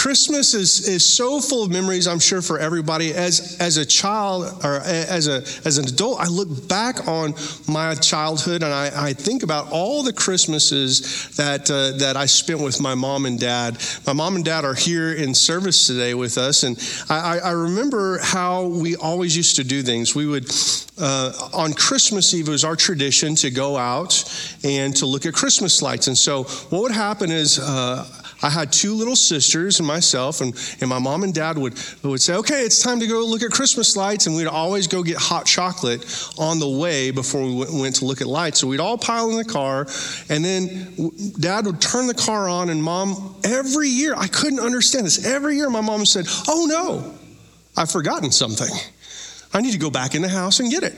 Christmas is, is so full of memories, I'm sure, for everybody. As, as a child or as, a, as an adult, I look back on my childhood and I, I think about all the Christmases that, uh, that I spent with my mom and dad. My mom and dad are here in service today with us, and I, I remember how we always used to do things. We would, uh, on Christmas Eve, it was our tradition to go out and to look at Christmas lights. And so, what would happen is, uh, I had two little sisters and myself, and, and my mom and dad would, would say, Okay, it's time to go look at Christmas lights. And we'd always go get hot chocolate on the way before we went to look at lights. So we'd all pile in the car, and then dad would turn the car on, and mom, every year, I couldn't understand this. Every year, my mom said, Oh no, I've forgotten something. I need to go back in the house and get it.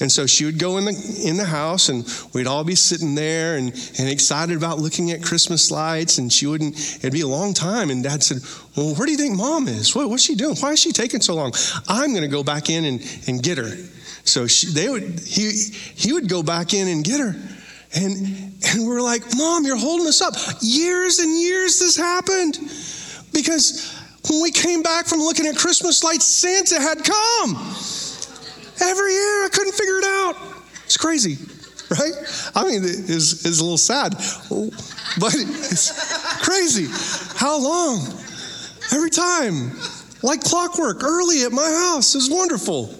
And so she would go in the in the house, and we'd all be sitting there and, and excited about looking at Christmas lights. And she wouldn't. It'd be a long time. And Dad said, "Well, where do you think Mom is? What, what's she doing? Why is she taking so long? I'm going to go back in and, and get her." So she, they would he he would go back in and get her. And and we're like, "Mom, you're holding us up. Years and years this happened because." When we came back from looking at Christmas lights, Santa had come. Every year, I couldn't figure it out. It's crazy, right? I mean, it's, it's a little sad, but it's crazy. How long? Every time, like clockwork, early at my house is wonderful.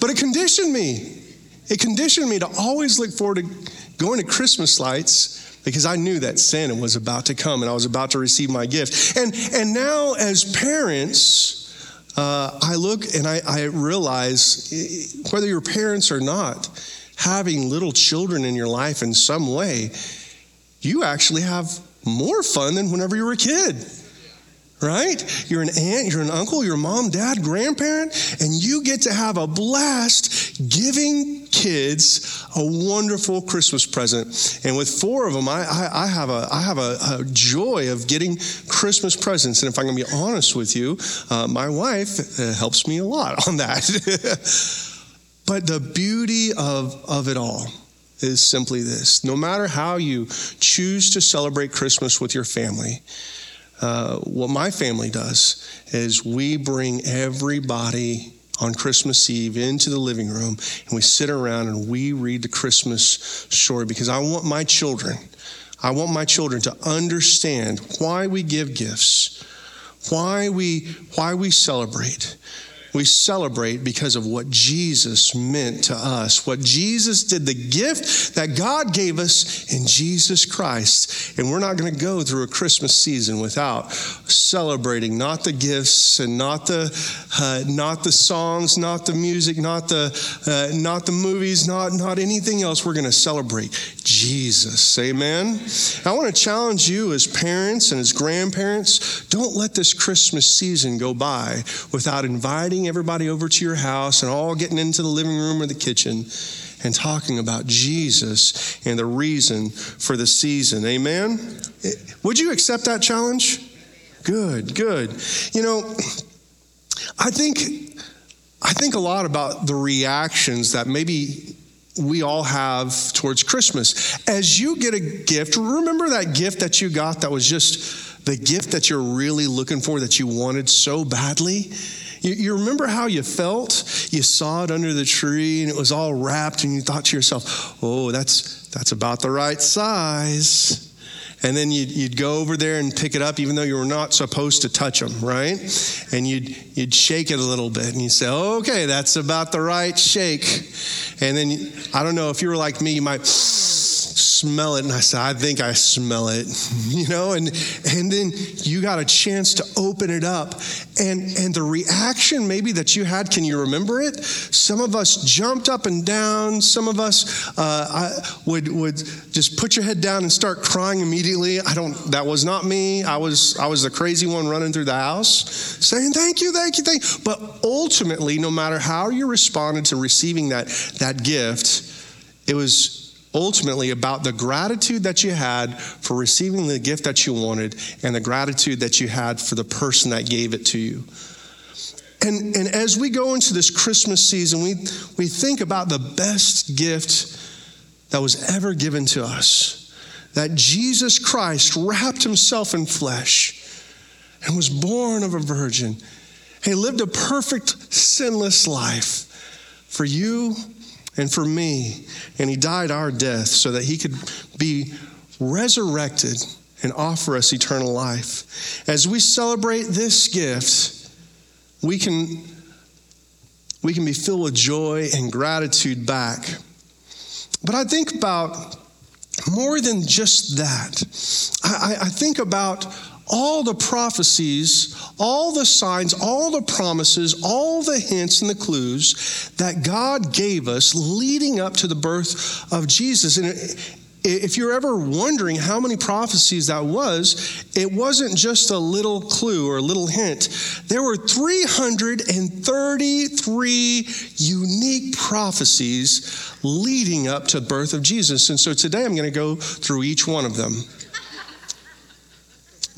But it conditioned me. It conditioned me to always look forward to going to Christmas lights because I knew that Santa was about to come and I was about to receive my gift. And, and now, as parents, uh, I look and I, I realize whether your parents or not, having little children in your life in some way, you actually have more fun than whenever you were a kid right? You're an aunt, you're an uncle, you're mom, dad, grandparent, and you get to have a blast giving kids a wonderful Christmas present. And with four of them, I, I, I have, a, I have a, a, joy of getting Christmas presents. And if I'm going to be honest with you, uh, my wife uh, helps me a lot on that. but the beauty of, of it all is simply this no matter how you choose to celebrate Christmas with your family, uh, what my family does is we bring everybody on Christmas Eve into the living room and we sit around and we read the Christmas story because I want my children, I want my children to understand why we give gifts, why we, why we celebrate. We celebrate because of what Jesus meant to us, what Jesus did, the gift that God gave us in Jesus Christ. And we're not going to go through a Christmas season without celebrating not the gifts and not the uh, not the songs, not the music, not the uh, not the movies, not not anything else. We're going to celebrate Jesus. Amen. I want to challenge you as parents and as grandparents. Don't let this Christmas season go by without inviting inviting everybody over to your house and all getting into the living room or the kitchen and talking about Jesus and the reason for the season. Amen? Eh, would you accept that challenge? Good, good. You know, I think I think a lot about the reactions that maybe we all have towards Christmas. As you get a gift, remember that gift that you got that was just the gift that you're really looking for that you wanted so badly? You, you remember how you felt? You saw it under the tree and it was all wrapped, and you thought to yourself, oh, that's, that's about the right size. And then you'd, you'd go over there and pick it up, even though you were not supposed to touch them, right? And you'd, you'd shake it a little bit and you'd say, okay, that's about the right shake. And then, I don't know, if you were like me, you might smell it. And I said, I think I smell it, you know, and, and then you got a chance to open it up. And, and the reaction maybe that you had, can you remember it? Some of us jumped up and down. Some of us uh, would, would just put your head down and start crying immediately. I don't, that was not me. I was, I was the crazy one running through the house saying, thank you, thank you, thank you. But ultimately, no matter how you responded to receiving that, that gift, it was ultimately about the gratitude that you had for receiving the gift that you wanted and the gratitude that you had for the person that gave it to you. And, and as we go into this Christmas season, we, we think about the best gift that was ever given to us that Jesus Christ wrapped himself in flesh and was born of a virgin. He lived a perfect, sinless life for you and for me. And he died our death so that he could be resurrected and offer us eternal life. As we celebrate this gift, we can, we can be filled with joy and gratitude back. But I think about more than just that. I, I think about all the prophecies, all the signs, all the promises, all the hints and the clues that God gave us leading up to the birth of Jesus. And if you're ever wondering how many prophecies that was, it wasn't just a little clue or a little hint. There were 333 unique prophecies leading up to the birth of Jesus. And so today I'm going to go through each one of them.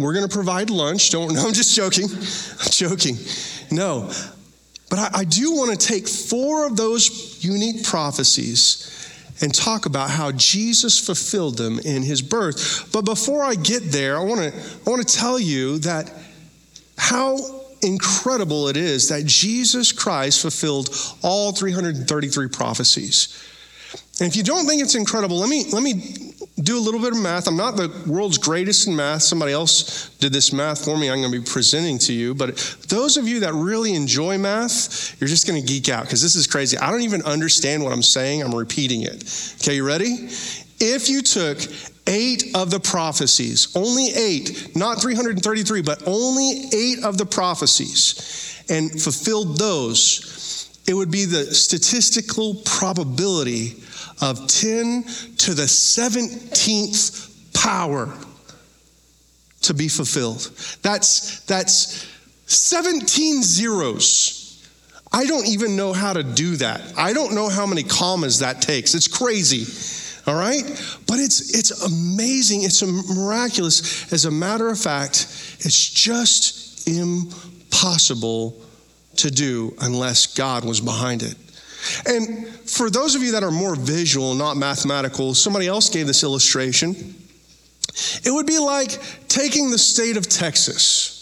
We're going to provide lunch. Don't, no, I'm just joking. I'm joking. No. But I, I do want to take four of those unique prophecies and talk about how Jesus fulfilled them in his birth. But before I get there, I want to I want to tell you that how incredible it is that Jesus Christ fulfilled all 333 prophecies. And if you don't think it's incredible, let me let me do a little bit of math. I'm not the world's greatest in math. Somebody else did this math for me. I'm going to be presenting to you. But those of you that really enjoy math, you're just going to geek out because this is crazy. I don't even understand what I'm saying. I'm repeating it. Okay, you ready? If you took eight of the prophecies, only eight, not 333, but only eight of the prophecies, and fulfilled those, it would be the statistical probability of 10 to the 17th power to be fulfilled. That's, that's 17 zeros. I don't even know how to do that. I don't know how many commas that takes. It's crazy. All right? But it's it's amazing. It's miraculous. As a matter of fact, it's just impossible to do unless God was behind it. And for those of you that are more visual, not mathematical, somebody else gave this illustration. It would be like taking the state of Texas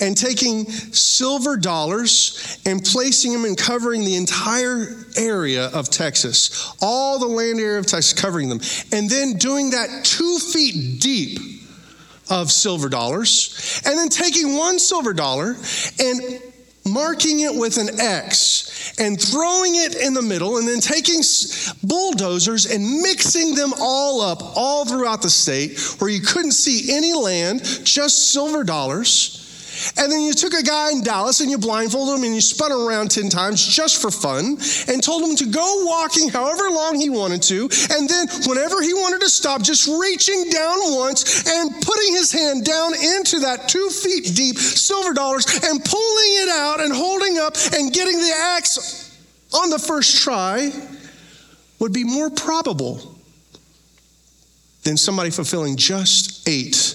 and taking silver dollars and placing them and covering the entire area of Texas, all the land area of Texas, covering them, and then doing that two feet deep of silver dollars, and then taking one silver dollar and marking it with an X and throwing it in the middle, and then taking bulldozers and mixing them all up all throughout the state where you couldn't see any land, just silver dollars. And then you took a guy in Dallas and you blindfolded him and you spun him around 10 times just for fun and told him to go walking however long he wanted to. And then whenever he wanted to stop, just reaching down once and putting his hand down into that two feet deep silver dollars and pulling it out and holding up and getting the axe on the first try would be more probable than somebody fulfilling just eight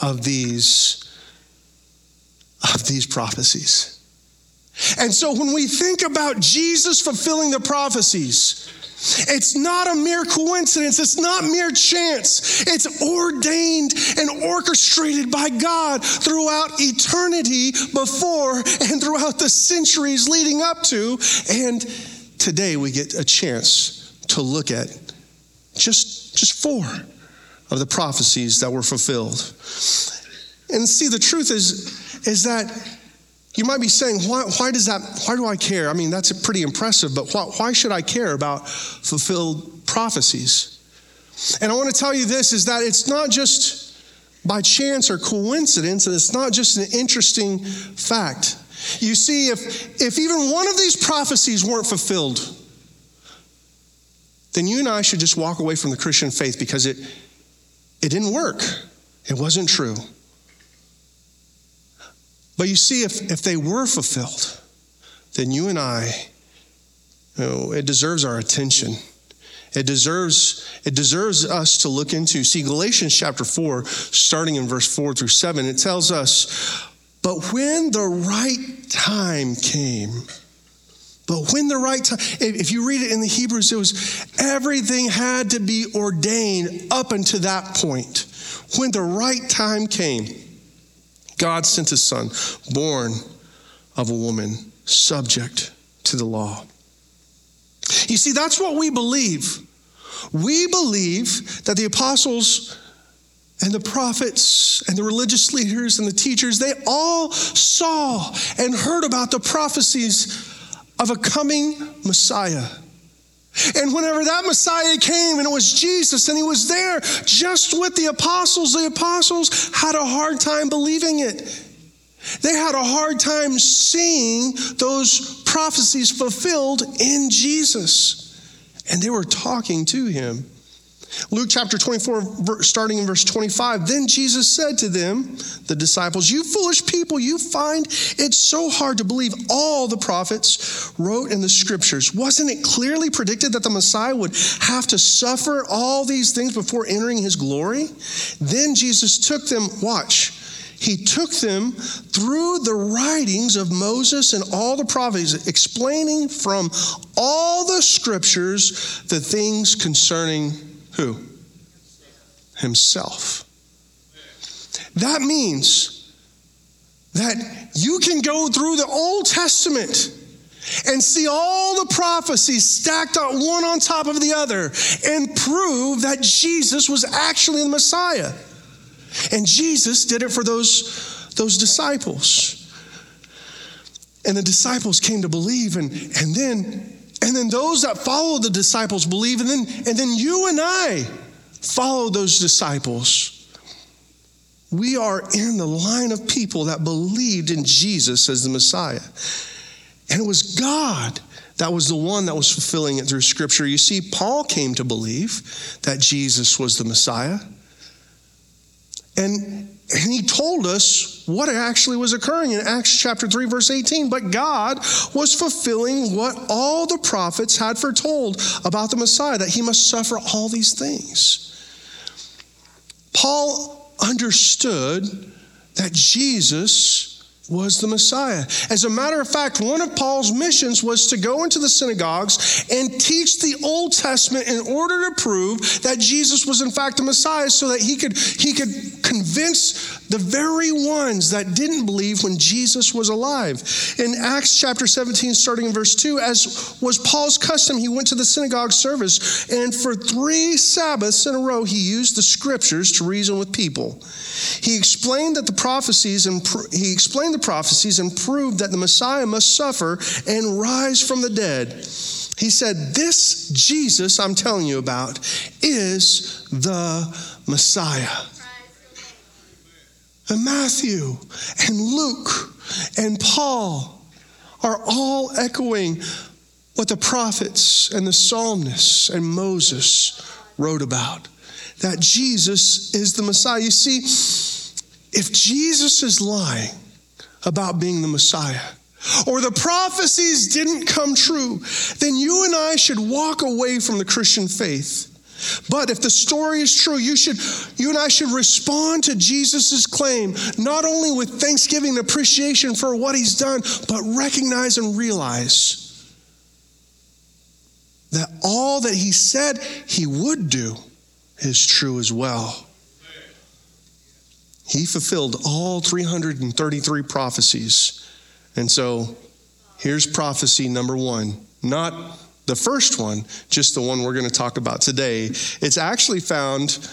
of these of these prophecies. And so when we think about Jesus fulfilling the prophecies, it's not a mere coincidence. It's not mere chance. It's ordained and orchestrated by God throughout eternity before and throughout the centuries leading up to. And today we get a chance to look at just, just four of the prophecies that were fulfilled. And see, the truth is, is that you might be saying, why, why does that, why do I care? I mean, that's pretty impressive, but why, why should I care about fulfilled prophecies? And I want to tell you this is that it's not just by chance or coincidence, and it's not just an interesting fact. You see, if, if even one of these prophecies weren't fulfilled, then you and I should just walk away from the Christian faith because it, it didn't work. It wasn't true. But you see, if, if they were fulfilled, then you and I, you know, it deserves our attention. It deserves, it deserves us to look into. See, Galatians chapter 4, starting in verse 4 through 7, it tells us, But when the right time came, but when the right time, if you read it in the Hebrews, it was everything had to be ordained up until that point. When the right time came, God sent his son, born of a woman, subject to the law. You see, that's what we believe. We believe that the apostles and the prophets and the religious leaders and the teachers, they all saw and heard about the prophecies of a coming Messiah. And whenever that Messiah came and it was Jesus and he was there just with the apostles, the apostles had a hard time believing it. They had a hard time seeing those prophecies fulfilled in Jesus. And they were talking to him. Luke chapter 24, starting in verse 25. Then Jesus said to them, the disciples, You foolish people, you find it so hard to believe all the prophets wrote in the scriptures. Wasn't it clearly predicted that the Messiah would have to suffer all these things before entering his glory? Then Jesus took them, watch he took them through the writings of Moses and all the prophets, explaining from all the scriptures the things concerning who? Himself. That means that you can go through the Old Testament and see all the prophecies stacked up one on top of the other and prove that Jesus was actually the Messiah. And Jesus did it for those, those disciples. And the disciples came to believe, and, and then and then those that follow the disciples believe, and then and then you and I follow those disciples. We are in the line of people that believed in Jesus as the Messiah. And it was God that was the one that was fulfilling it through Scripture. You see, Paul came to believe that Jesus was the Messiah. And, and he told us what actually was occurring in Acts chapter 3, verse 18. But God was fulfilling what all the prophets had foretold about the Messiah, that he must suffer all these things. Paul understood that Jesus was the Messiah. As a matter of fact, one of Paul's missions was to go into the synagogues and teach the Old Testament in order to prove that Jesus was in fact the Messiah so that he could he could convince the very ones that didn't believe when Jesus was alive. In Acts chapter 17 starting in verse 2, as was Paul's custom, he went to the synagogue service and for 3 Sabbaths in a row he used the scriptures to reason with people. He explained that the prophecies and he explained the prophecies and proved that the Messiah must suffer and rise from the dead. He said, This Jesus I'm telling you about is the Messiah. Matthew and Luke and Paul are all echoing what the prophets and the psalmists and Moses wrote about that Jesus is the Messiah. You see, if Jesus is lying about being the Messiah, or the prophecies didn't come true, then you and I should walk away from the Christian faith. But if the story is true, you should you and I should respond to Jesus' claim, not only with thanksgiving and appreciation for what he's done, but recognize and realize that all that he said he would do is true as well. He fulfilled all 333 prophecies. And so here's prophecy number one. Not the first one, just the one we're going to talk about today. It's actually found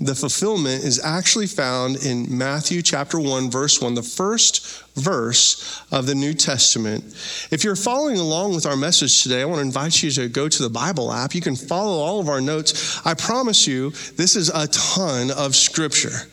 the fulfillment is actually found in Matthew chapter 1, verse 1, the first verse of the New Testament. If you're following along with our message today, I want to invite you to go to the Bible app. You can follow all of our notes. I promise you, this is a ton of scripture.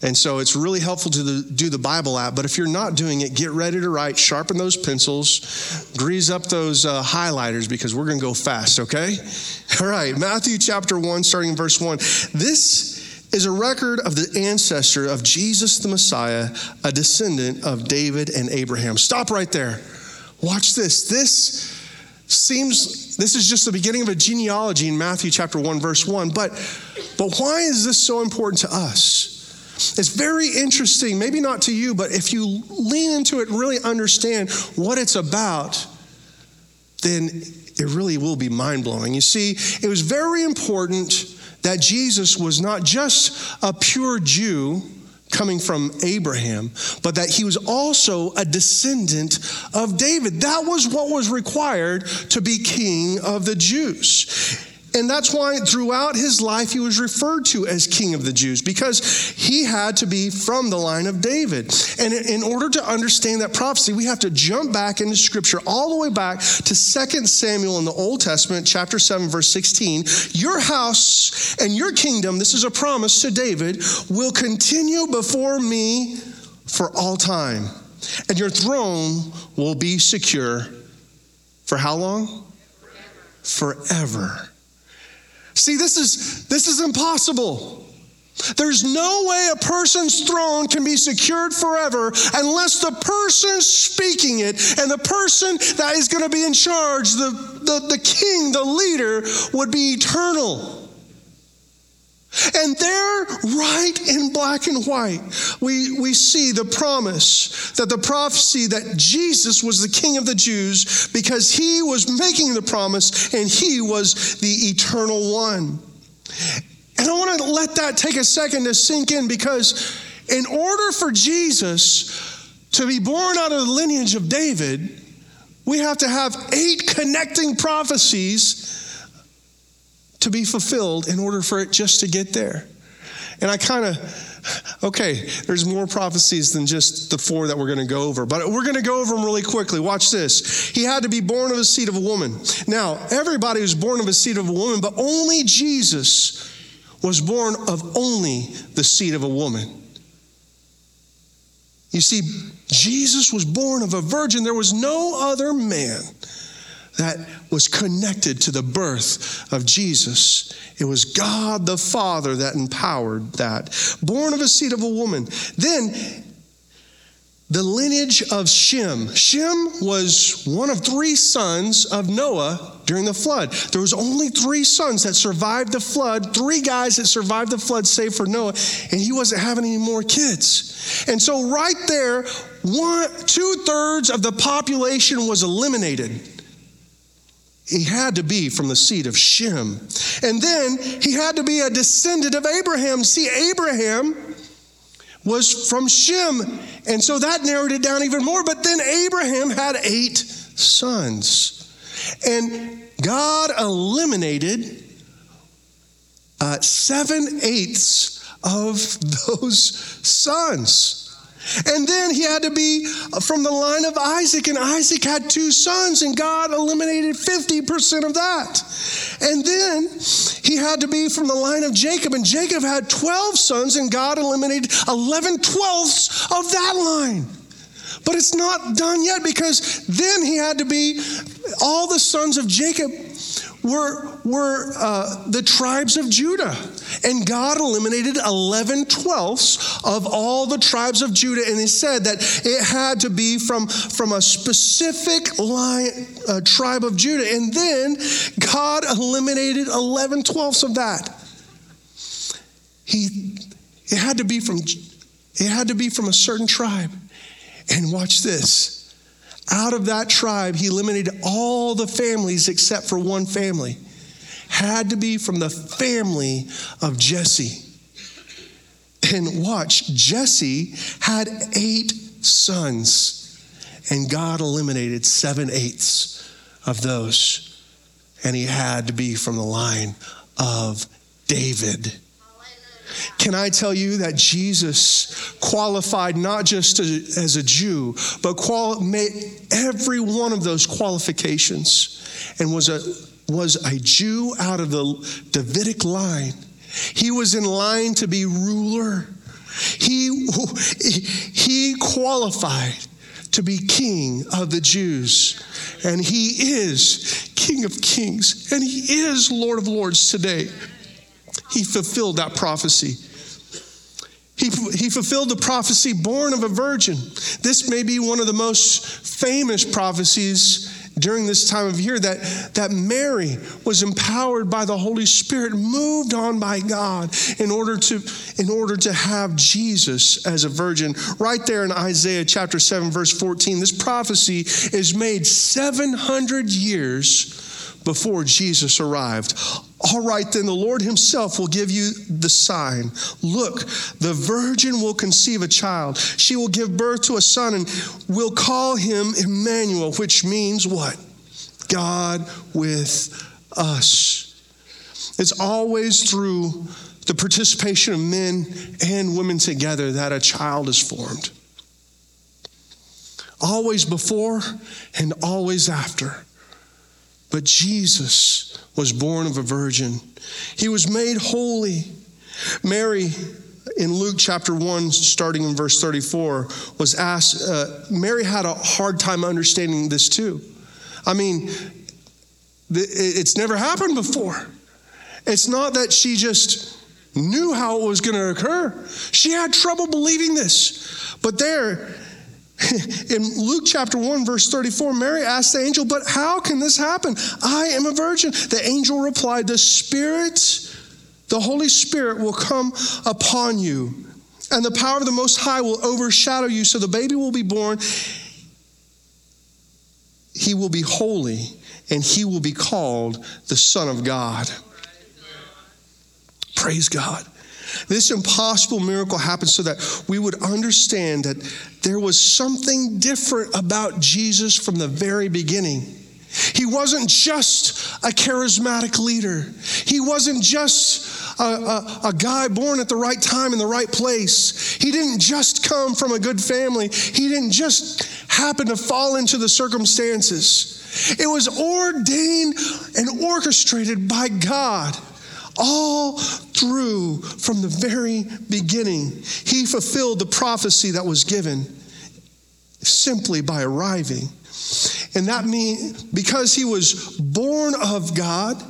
And so it's really helpful to the, do the Bible app. But if you're not doing it, get ready to write, sharpen those pencils, grease up those uh, highlighters because we're going to go fast, okay? All right, Matthew chapter 1, starting in verse 1. This is a record of the ancestor of Jesus the Messiah, a descendant of David and Abraham. Stop right there. Watch this. This seems this is just the beginning of a genealogy in Matthew chapter 1 verse 1 but but why is this so important to us it's very interesting, maybe not to you, but if you lean into it and really understand what it's about, then it really will be mind blowing. You see, it was very important that Jesus was not just a pure Jew coming from Abraham, but that he was also a descendant of David. That was what was required to be king of the Jews. And that's why throughout his life he was referred to as King of the Jews, because he had to be from the line of David. And in order to understand that prophecy, we have to jump back into scripture all the way back to 2 Samuel in the Old Testament, chapter 7, verse 16. Your house and your kingdom, this is a promise to David, will continue before me for all time, and your throne will be secure for how long? Forever. See, this is this is impossible. There's no way a person's throne can be secured forever unless the person speaking it and the person that is going to be in charge, the, the, the king, the leader, would be eternal. And there, right in black and white, we, we see the promise that the prophecy that Jesus was the King of the Jews because he was making the promise and he was the eternal one. And I want to let that take a second to sink in because in order for Jesus to be born out of the lineage of David, we have to have eight connecting prophecies to be fulfilled in order for it just to get there. And I kind of, okay, there's more prophecies than just the four that we're going to go over, but we're going to go over them really quickly. Watch this. He had to be born of a seed of a woman. Now, everybody was born of a seed of a woman, but only Jesus was born of only the seed of a woman. You see, Jesus was born of a virgin. There was no other man that was connected to the birth of Jesus. It was God the Father that empowered that. Born of a seed of a woman. Then the lineage of Shem. Shem was one of three sons of Noah during the flood. There was only three sons that survived the flood, three guys that survived the flood, save for Noah, and he wasn't having any more kids. And so, right there, one, two thirds of the population was eliminated. He had to be from the seed of Shem. And then he had to be a descendant of Abraham. See, Abraham was from Shem. And so that narrowed it down even more. But then Abraham had eight sons. And God eliminated uh, seven eighths of those sons. And then he had to be from the line of Isaac, and Isaac had two sons, and God eliminated 50% of that. And then he had to be from the line of Jacob, and Jacob had 12 sons, and God eliminated 11 twelfths of that line. But it's not done yet because then he had to be all the sons of Jacob were, were uh, the tribes of Judah. And God eliminated 11 twelfths of all the tribes of Judah. And he said that it had to be from, from a specific line, uh, tribe of Judah. And then God eliminated 11 twelfths of that. He, it had to be from, it had to be from a certain tribe. And watch this out of that tribe, he eliminated all the families except for one family. Had to be from the family of Jesse. And watch, Jesse had eight sons, and God eliminated seven eighths of those. And he had to be from the line of David. Can I tell you that Jesus qualified not just as a Jew, but quali- made every one of those qualifications and was a, was a Jew out of the Davidic line. He was in line to be ruler. He, he qualified to be king of the Jews. And he is King of Kings, and he is Lord of Lords today. He fulfilled that prophecy. He, he fulfilled the prophecy born of a virgin. This may be one of the most famous prophecies during this time of year that, that Mary was empowered by the Holy Spirit, moved on by God in order to in order to have Jesus as a virgin. Right there in Isaiah chapter 7, verse 14, this prophecy is made 700 years before Jesus arrived All right, then the Lord Himself will give you the sign. Look, the virgin will conceive a child. She will give birth to a son and will call him Emmanuel, which means what? God with us. It's always through the participation of men and women together that a child is formed. Always before and always after. But Jesus was born of a virgin. He was made holy. Mary, in Luke chapter 1, starting in verse 34, was asked, uh, Mary had a hard time understanding this too. I mean, it's never happened before. It's not that she just knew how it was going to occur, she had trouble believing this. But there, in Luke chapter 1, verse 34, Mary asked the angel, But how can this happen? I am a virgin. The angel replied, The Spirit, the Holy Spirit will come upon you, and the power of the Most High will overshadow you. So the baby will be born. He will be holy, and he will be called the Son of God. Praise God. This impossible miracle happened so that we would understand that there was something different about Jesus from the very beginning. He wasn't just a charismatic leader. He wasn't just a, a, a, guy born at the right time in the right place. He didn't just come from a good family. He didn't just happen to fall into the circumstances. It was ordained and orchestrated by God all through from the very beginning. He fulfilled the prophecy that was given simply by arriving. And that means because he was born of God,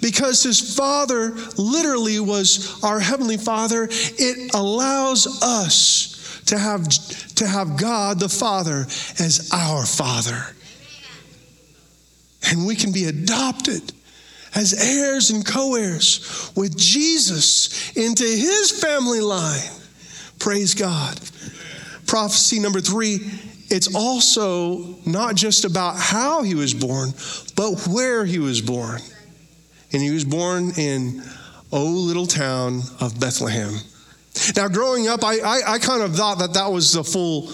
because his father literally was our heavenly father, it allows us to have, to have God the Father as our father. And we can be adopted as heirs and co heirs with Jesus into his family line. Praise God. Prophecy number three it's also not just about how he was born, but where he was born. And he was born in oh little town of Bethlehem. Now, growing up, I, I, I kind of thought that that was the full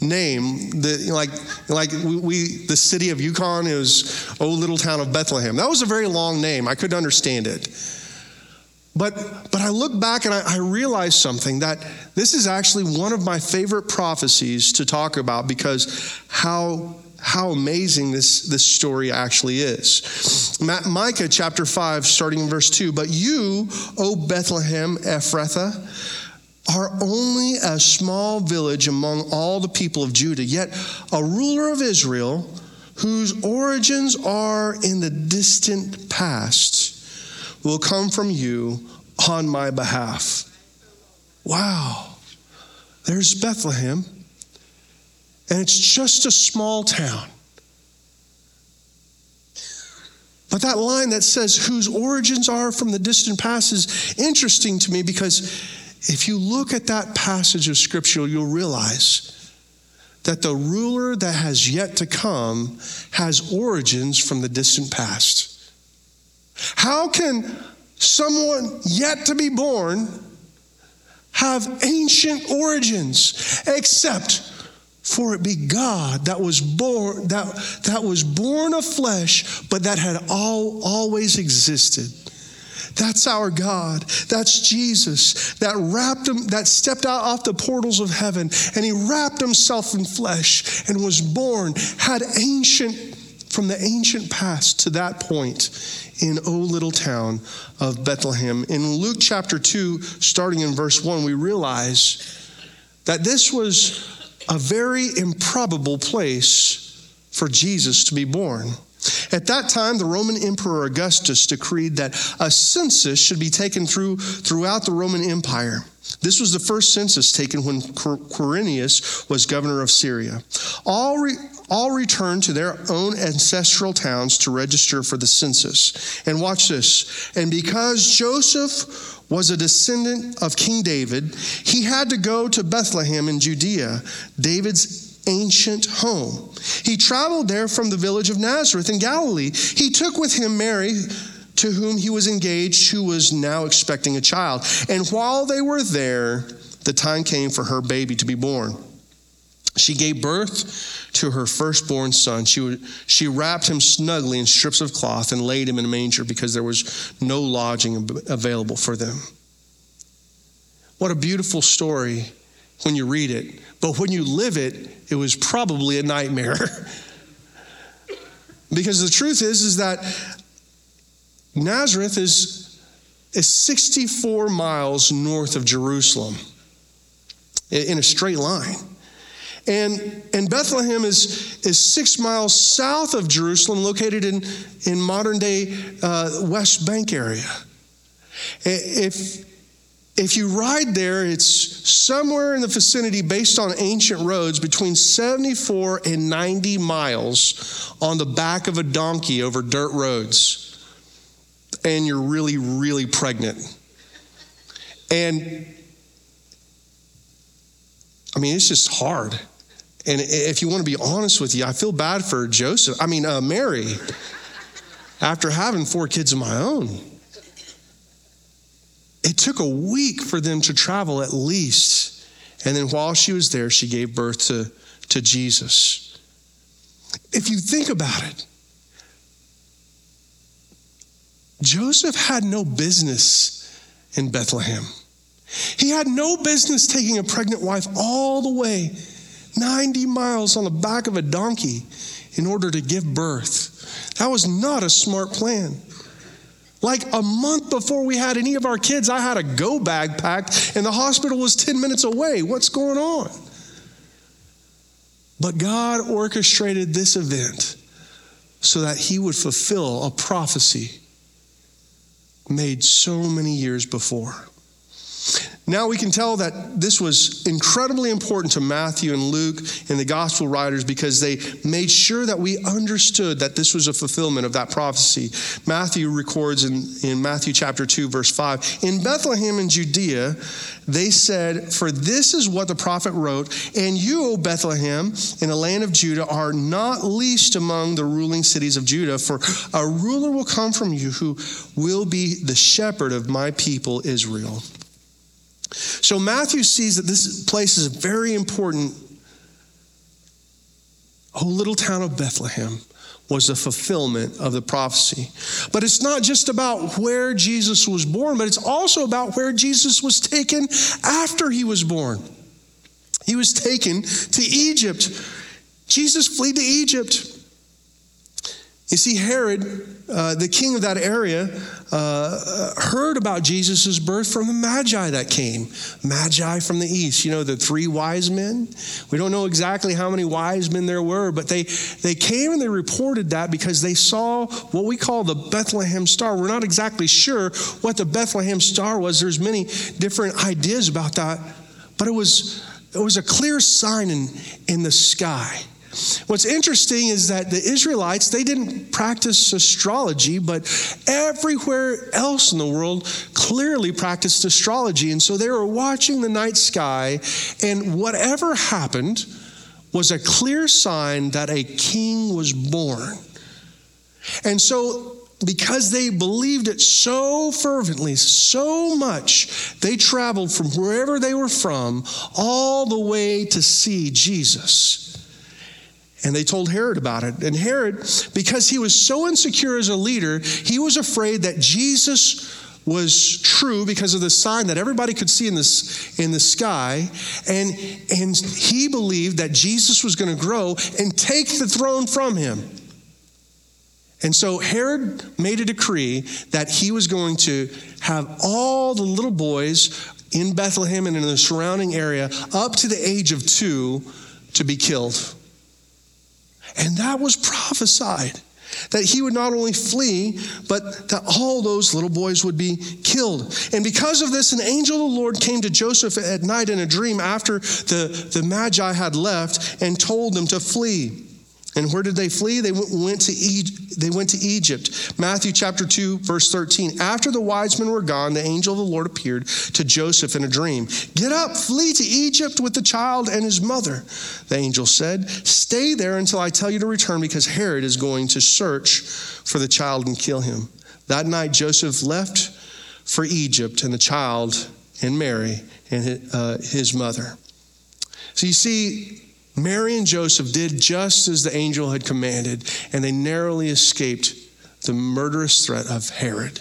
name the like like we, we, the city of yukon is oh little town of bethlehem that was a very long name i couldn't understand it but but i look back and I, I realized something that this is actually one of my favorite prophecies to talk about because how how amazing this, this story actually is. Micah chapter 5, starting in verse 2. But you, O Bethlehem Ephrathah, are only a small village among all the people of Judah, yet a ruler of Israel whose origins are in the distant past will come from you on my behalf. Wow. There's Bethlehem, and it's just a small town. But that line that says, whose origins are from the distant past, is interesting to me because if you look at that passage of scripture, you'll realize that the ruler that has yet to come has origins from the distant past. How can someone yet to be born have ancient origins except for it be God that was born that, that was born of flesh but that had all, always existed. That's our God. That's Jesus that wrapped him, that stepped out off the portals of heaven and he wrapped himself in flesh and was born, had ancient, from the ancient past to that point in O little town of Bethlehem. In Luke chapter 2, starting in verse 1, we realize that this was a very improbable place for Jesus to be born. At that time, the Roman Emperor Augustus decreed that a census should be taken through, throughout the Roman Empire. This was the first census taken when Quirinius was governor of Syria. All, re, all returned to their own ancestral towns to register for the census. And watch this. And because Joseph was a descendant of King David, he had to go to Bethlehem in Judea, David's ancient home. He traveled there from the village of Nazareth in Galilee. He took with him Mary, to whom he was engaged, who was now expecting a child. And while they were there, the time came for her baby to be born. She gave birth to her firstborn son. She, she wrapped him snugly in strips of cloth and laid him in a manger because there was no lodging available for them. What a beautiful story when you read it, but when you live it, it was probably a nightmare. because the truth is, is that Nazareth is, is 64 miles north of Jerusalem in a straight line. And, and Bethlehem is, is six miles south of Jerusalem, located in, in modern day uh, West Bank area. If, if you ride there, it's somewhere in the vicinity based on ancient roads between 74 and 90 miles on the back of a donkey over dirt roads. And you're really, really pregnant. And I mean, it's just hard. And if you want to be honest with you, I feel bad for Joseph. I mean, uh, Mary, after having four kids of my own. It took a week for them to travel at least. And then while she was there, she gave birth to, to Jesus. If you think about it, Joseph had no business in Bethlehem. He had no business taking a pregnant wife all the way 90 miles on the back of a donkey in order to give birth. That was not a smart plan. Like a month before we had any of our kids, I had a go bag packed and the hospital was 10 minutes away. What's going on? But God orchestrated this event so that He would fulfill a prophecy made so many years before. Now we can tell that this was incredibly important to Matthew and Luke and the gospel writers because they made sure that we understood that this was a fulfillment of that prophecy. Matthew records in, in Matthew chapter 2, verse 5 In Bethlehem in Judea, they said, For this is what the prophet wrote, and you, O Bethlehem, in the land of Judah, are not least among the ruling cities of Judah, for a ruler will come from you who will be the shepherd of my people Israel. So Matthew sees that this place is very important. Oh, little town of Bethlehem was a fulfillment of the prophecy. But it's not just about where Jesus was born, but it's also about where Jesus was taken after he was born. He was taken to Egypt. Jesus fled to Egypt. You see, Herod, uh, the king of that area, uh, heard about Jesus' birth from the Magi that came. Magi from the east, you know, the three wise men. We don't know exactly how many wise men there were, but they, they came and they reported that because they saw what we call the Bethlehem star. We're not exactly sure what the Bethlehem star was. There's many different ideas about that, but it was, it was a clear sign in, in the sky. What's interesting is that the Israelites, they didn't practice astrology, but everywhere else in the world clearly practiced astrology. And so they were watching the night sky, and whatever happened was a clear sign that a king was born. And so because they believed it so fervently, so much, they traveled from wherever they were from all the way to see Jesus. And they told Herod about it. And Herod, because he was so insecure as a leader, he was afraid that Jesus was true because of the sign that everybody could see in this in the sky and and he believed that Jesus was going to grow and take the throne from him. And so Herod made a decree that he was going to have all the little boys in Bethlehem and in the surrounding area up to the age of 2 to be killed. And that was prophesied that he would not only flee, but that all those little boys would be killed. And because of this, an angel of the Lord came to Joseph at night in a dream after the, the Magi had left and told them to flee. And where did they flee? They went to Egypt. They went to Egypt. Matthew chapter 2 verse 13. After the wise men were gone, the angel of the Lord appeared to Joseph in a dream. "Get up, flee to Egypt with the child and his mother." The angel said, "Stay there until I tell you to return because Herod is going to search for the child and kill him." That night, Joseph left for Egypt, and the child and Mary and uh, his mother. So you see, Mary and Joseph did just as the angel had commanded, and they narrowly escaped the murderous threat of Herod.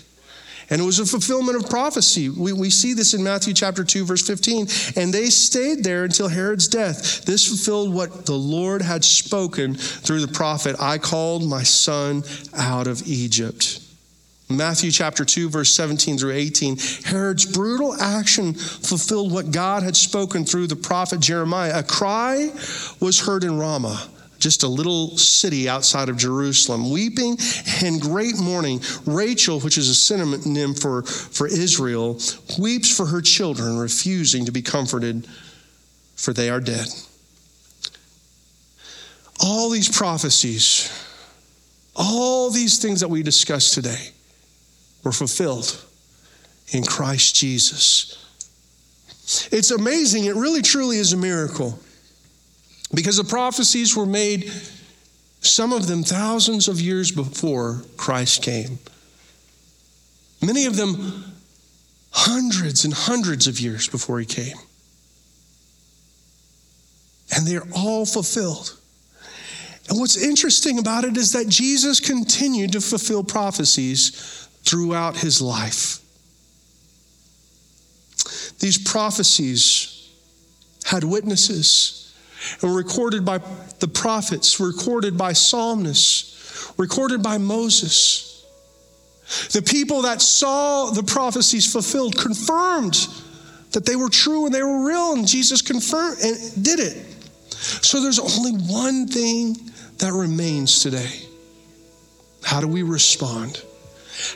And it was a fulfillment of prophecy. We, we see this in Matthew chapter 2, verse 15. And they stayed there until Herod's death. This fulfilled what the Lord had spoken through the prophet I called my son out of Egypt. Matthew chapter 2, verse 17 through 18, Herod's brutal action fulfilled what God had spoken through the prophet Jeremiah. A cry was heard in Ramah just a little city outside of Jerusalem, weeping and great mourning. Rachel, which is a synonym for, for Israel, weeps for her children, refusing to be comforted, for they are dead. All these prophecies, all these things that we discussed today were fulfilled in Christ Jesus. It's amazing. It really, truly is a miracle. Because the prophecies were made, some of them thousands of years before Christ came. Many of them hundreds and hundreds of years before he came. And they're all fulfilled. And what's interesting about it is that Jesus continued to fulfill prophecies throughout his life. These prophecies had witnesses and were recorded by the prophets, recorded by psalmists, recorded by Moses. The people that saw the prophecies fulfilled confirmed that they were true and they were real, and Jesus confirmed and did it. So there's only one thing that remains today. How do we respond?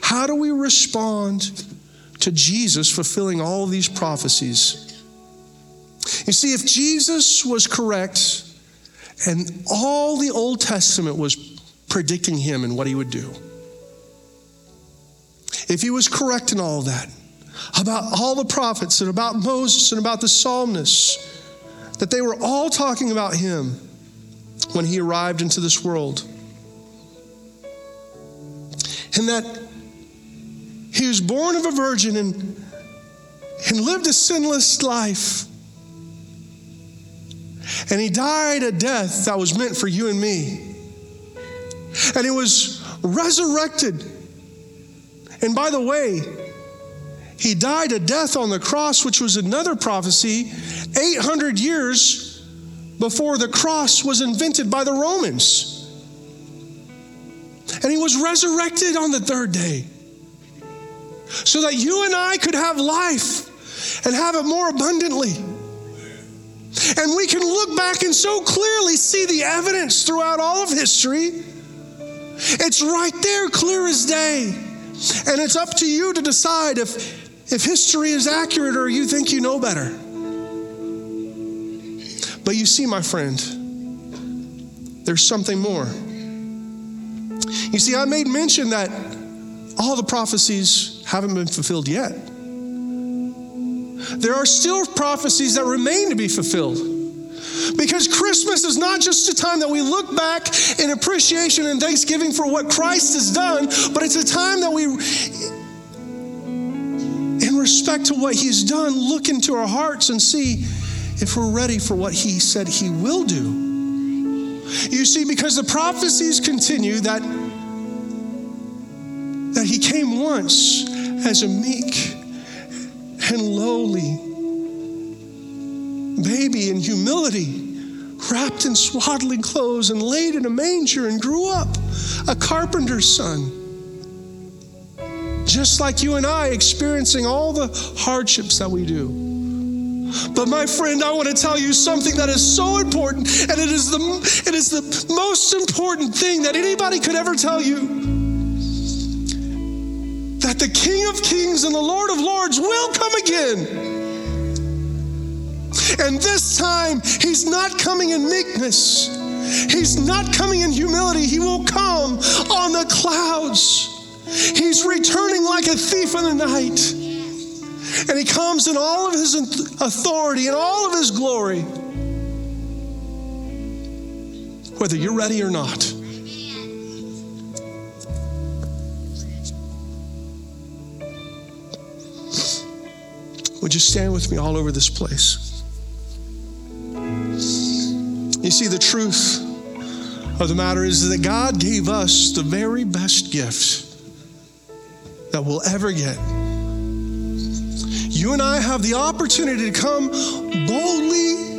How do we respond to Jesus fulfilling all these prophecies? You see, if Jesus was correct and all the Old Testament was predicting him and what he would do, if he was correct in all that, about all the prophets and about Moses and about the psalmists, that they were all talking about him when he arrived into this world. And that he was born of a virgin and, and lived a sinless life and he died a death that was meant for you and me. And he was resurrected. And by the way, he died a death on the cross, which was another prophecy 800 years before the cross was invented by the Romans. And he was resurrected on the third day so that you and I could have life and have it more abundantly. And we can look back and so clearly see the evidence throughout all of history. It's right there, clear as day. And it's up to you to decide if, if history is accurate or you think you know better. But you see, my friend, there's something more. You see, I made mention that all the prophecies haven't been fulfilled yet there are still prophecies that remain to be fulfilled. Because Christmas is not just a time that we look back in appreciation and thanksgiving for what Christ has done, but it's a time that we, in respect to what He's done, look into our hearts and see if we're ready for what He said He will do. You see, because the prophecies continue that, that He came once as a meek and lowly baby in humility, wrapped in swaddling clothes and laid in a manger and grew up a carpenter's son. Just like you and I, experiencing all the hardships that we do. But my friend, I want to tell you something that is so important, and it is the it is the most important thing that anybody could ever tell you the King of Kings and the Lord of Lords will come again. And this time, he's not coming in meekness. He's not coming in humility. He will come on the clouds. He's returning like a thief in the night. And he comes in all of his authority and all of his glory. Whether you're ready or not. Would you stand with me all over this place? You see, the truth of the matter is that God gave us the very best gift that we'll ever get. You and I have the opportunity to come boldly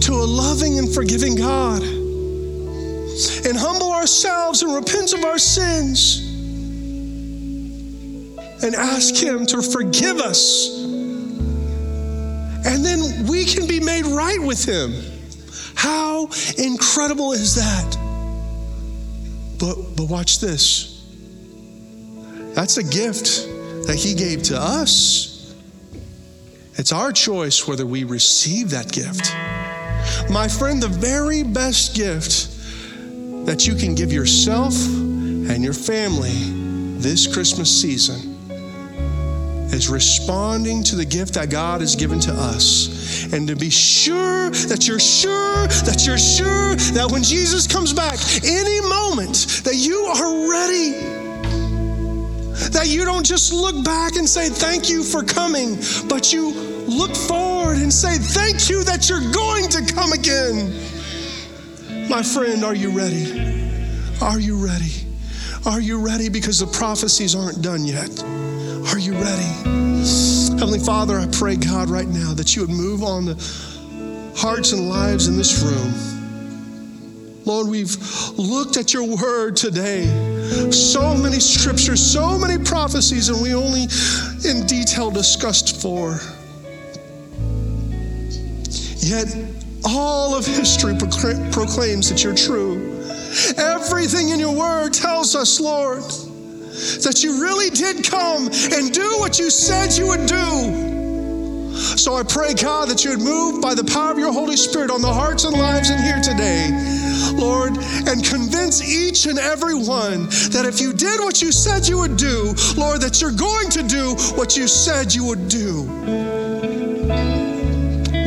to a loving and forgiving God and humble ourselves and repent of our sins and ask Him to forgive us. And then we can be made right with Him. How incredible is that? But, but watch this. That's a gift that He gave to us. It's our choice whether we receive that gift. My friend, the very best gift that you can give yourself and your family this Christmas season is responding to the gift that God has given to us. And to be sure that you're sure, that you're sure that when Jesus comes back, any moment, that you are ready. That you don't just look back and say, Thank you for coming, but you look forward and say, Thank you that you're going to come again. My friend, are you ready? Are you ready? Are you ready? Because the prophecies aren't done yet. Are you ready? Heavenly Father, I pray, God, right now that you would move on the hearts and lives in this room. Lord, we've looked at your word today. So many scriptures, so many prophecies, and we only in detail discussed four. Yet all of history proclaims that you're true. Everything in your word tells us, Lord, that you really did come and do what you said you would do. So I pray, God, that you would move by the power of your Holy Spirit on the hearts and lives in here today, Lord, and convince each and every one that if you did what you said you would do, Lord, that you're going to do what you said you would do.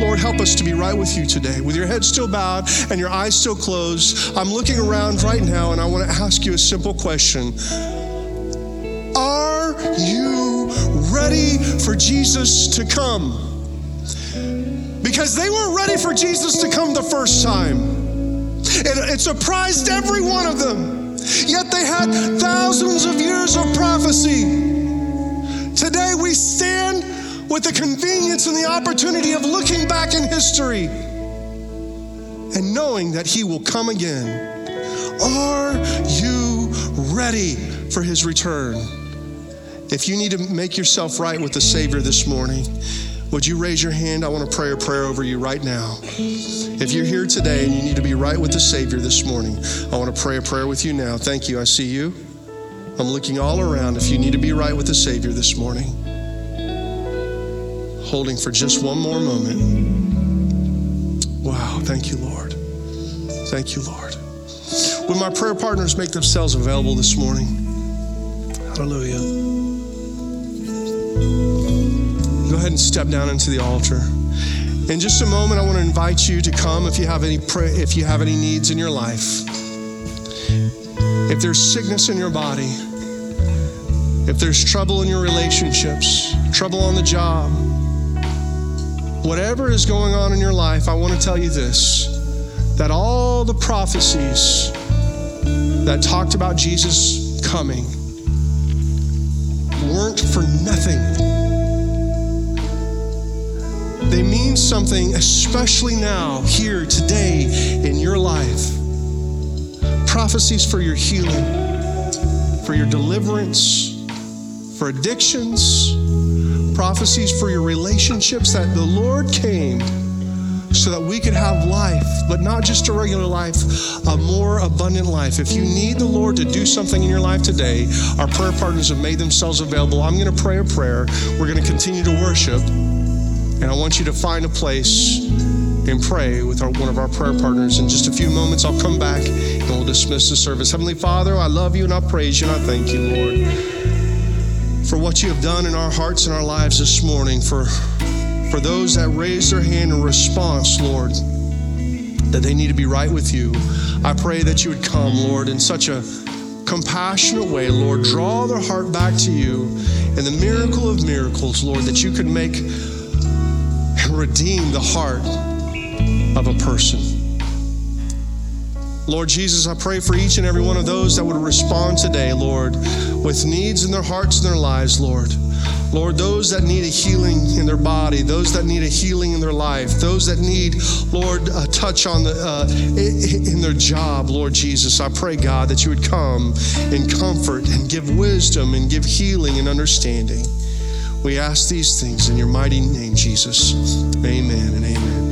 Lord, help us to be right with you today. With your head still bowed and your eyes still closed, I'm looking around right now and I want to ask you a simple question Are you ready for Jesus to come? Because they weren't ready for Jesus to come the first time. It, it surprised every one of them. Yet they had thousands of years of prophecy. Today we stand with the convenience and the opportunity of looking back in history and knowing that He will come again. Are you ready for His return? If you need to make yourself right with the Savior this morning, would you raise your hand? I want to pray a prayer over you right now. If you're here today and you need to be right with the Savior this morning, I want to pray a prayer with you now. Thank you. I see you. I'm looking all around if you need to be right with the Savior this morning holding for just one more moment. Wow, thank you, Lord. Thank you, Lord. When my prayer partners make themselves available this morning, hallelujah. Go ahead and step down into the altar. In just a moment, I want to invite you to come if you have any pray, if you have any needs in your life. If there's sickness in your body, if there's trouble in your relationships, trouble on the job, whatever is going on in your life, I want to tell you this that all the prophecies that talked about Jesus coming for nothing. They mean something, especially now, here, today, in your life. Prophecies for your healing, for your deliverance, for addictions prophecies for your relationships that the Lord came so that we could have life, but not just a regular life, a more abundant life. If you need the Lord to do something in your life today, our prayer partners have made themselves available. I'm going to pray a prayer. We're going to continue to worship, and I want you to find a place and pray with our, one of our prayer partners. In just a few moments, I'll come back and we'll dismiss the service. Heavenly Father, I love you and I praise you and I thank you, Lord for what you have done in our hearts and our lives this morning, for, for those that raise their hand in response, Lord, that they need to be right with you. I pray that you would come, Lord, in such a compassionate way, Lord, draw their heart back to you in the miracle of miracles, Lord, that you could make and redeem the heart of a person. Lord Jesus, I pray for each and every one of those that would respond today, Lord, with needs in their hearts and their lives, Lord. Lord, those that need a healing in their body, those that need a healing in their life, those that need, Lord, a touch on the uh, in their job, Lord Jesus, I pray, God, that you would come and comfort and give wisdom and give healing and understanding. We ask these things in your mighty name, Jesus. Amen and amen.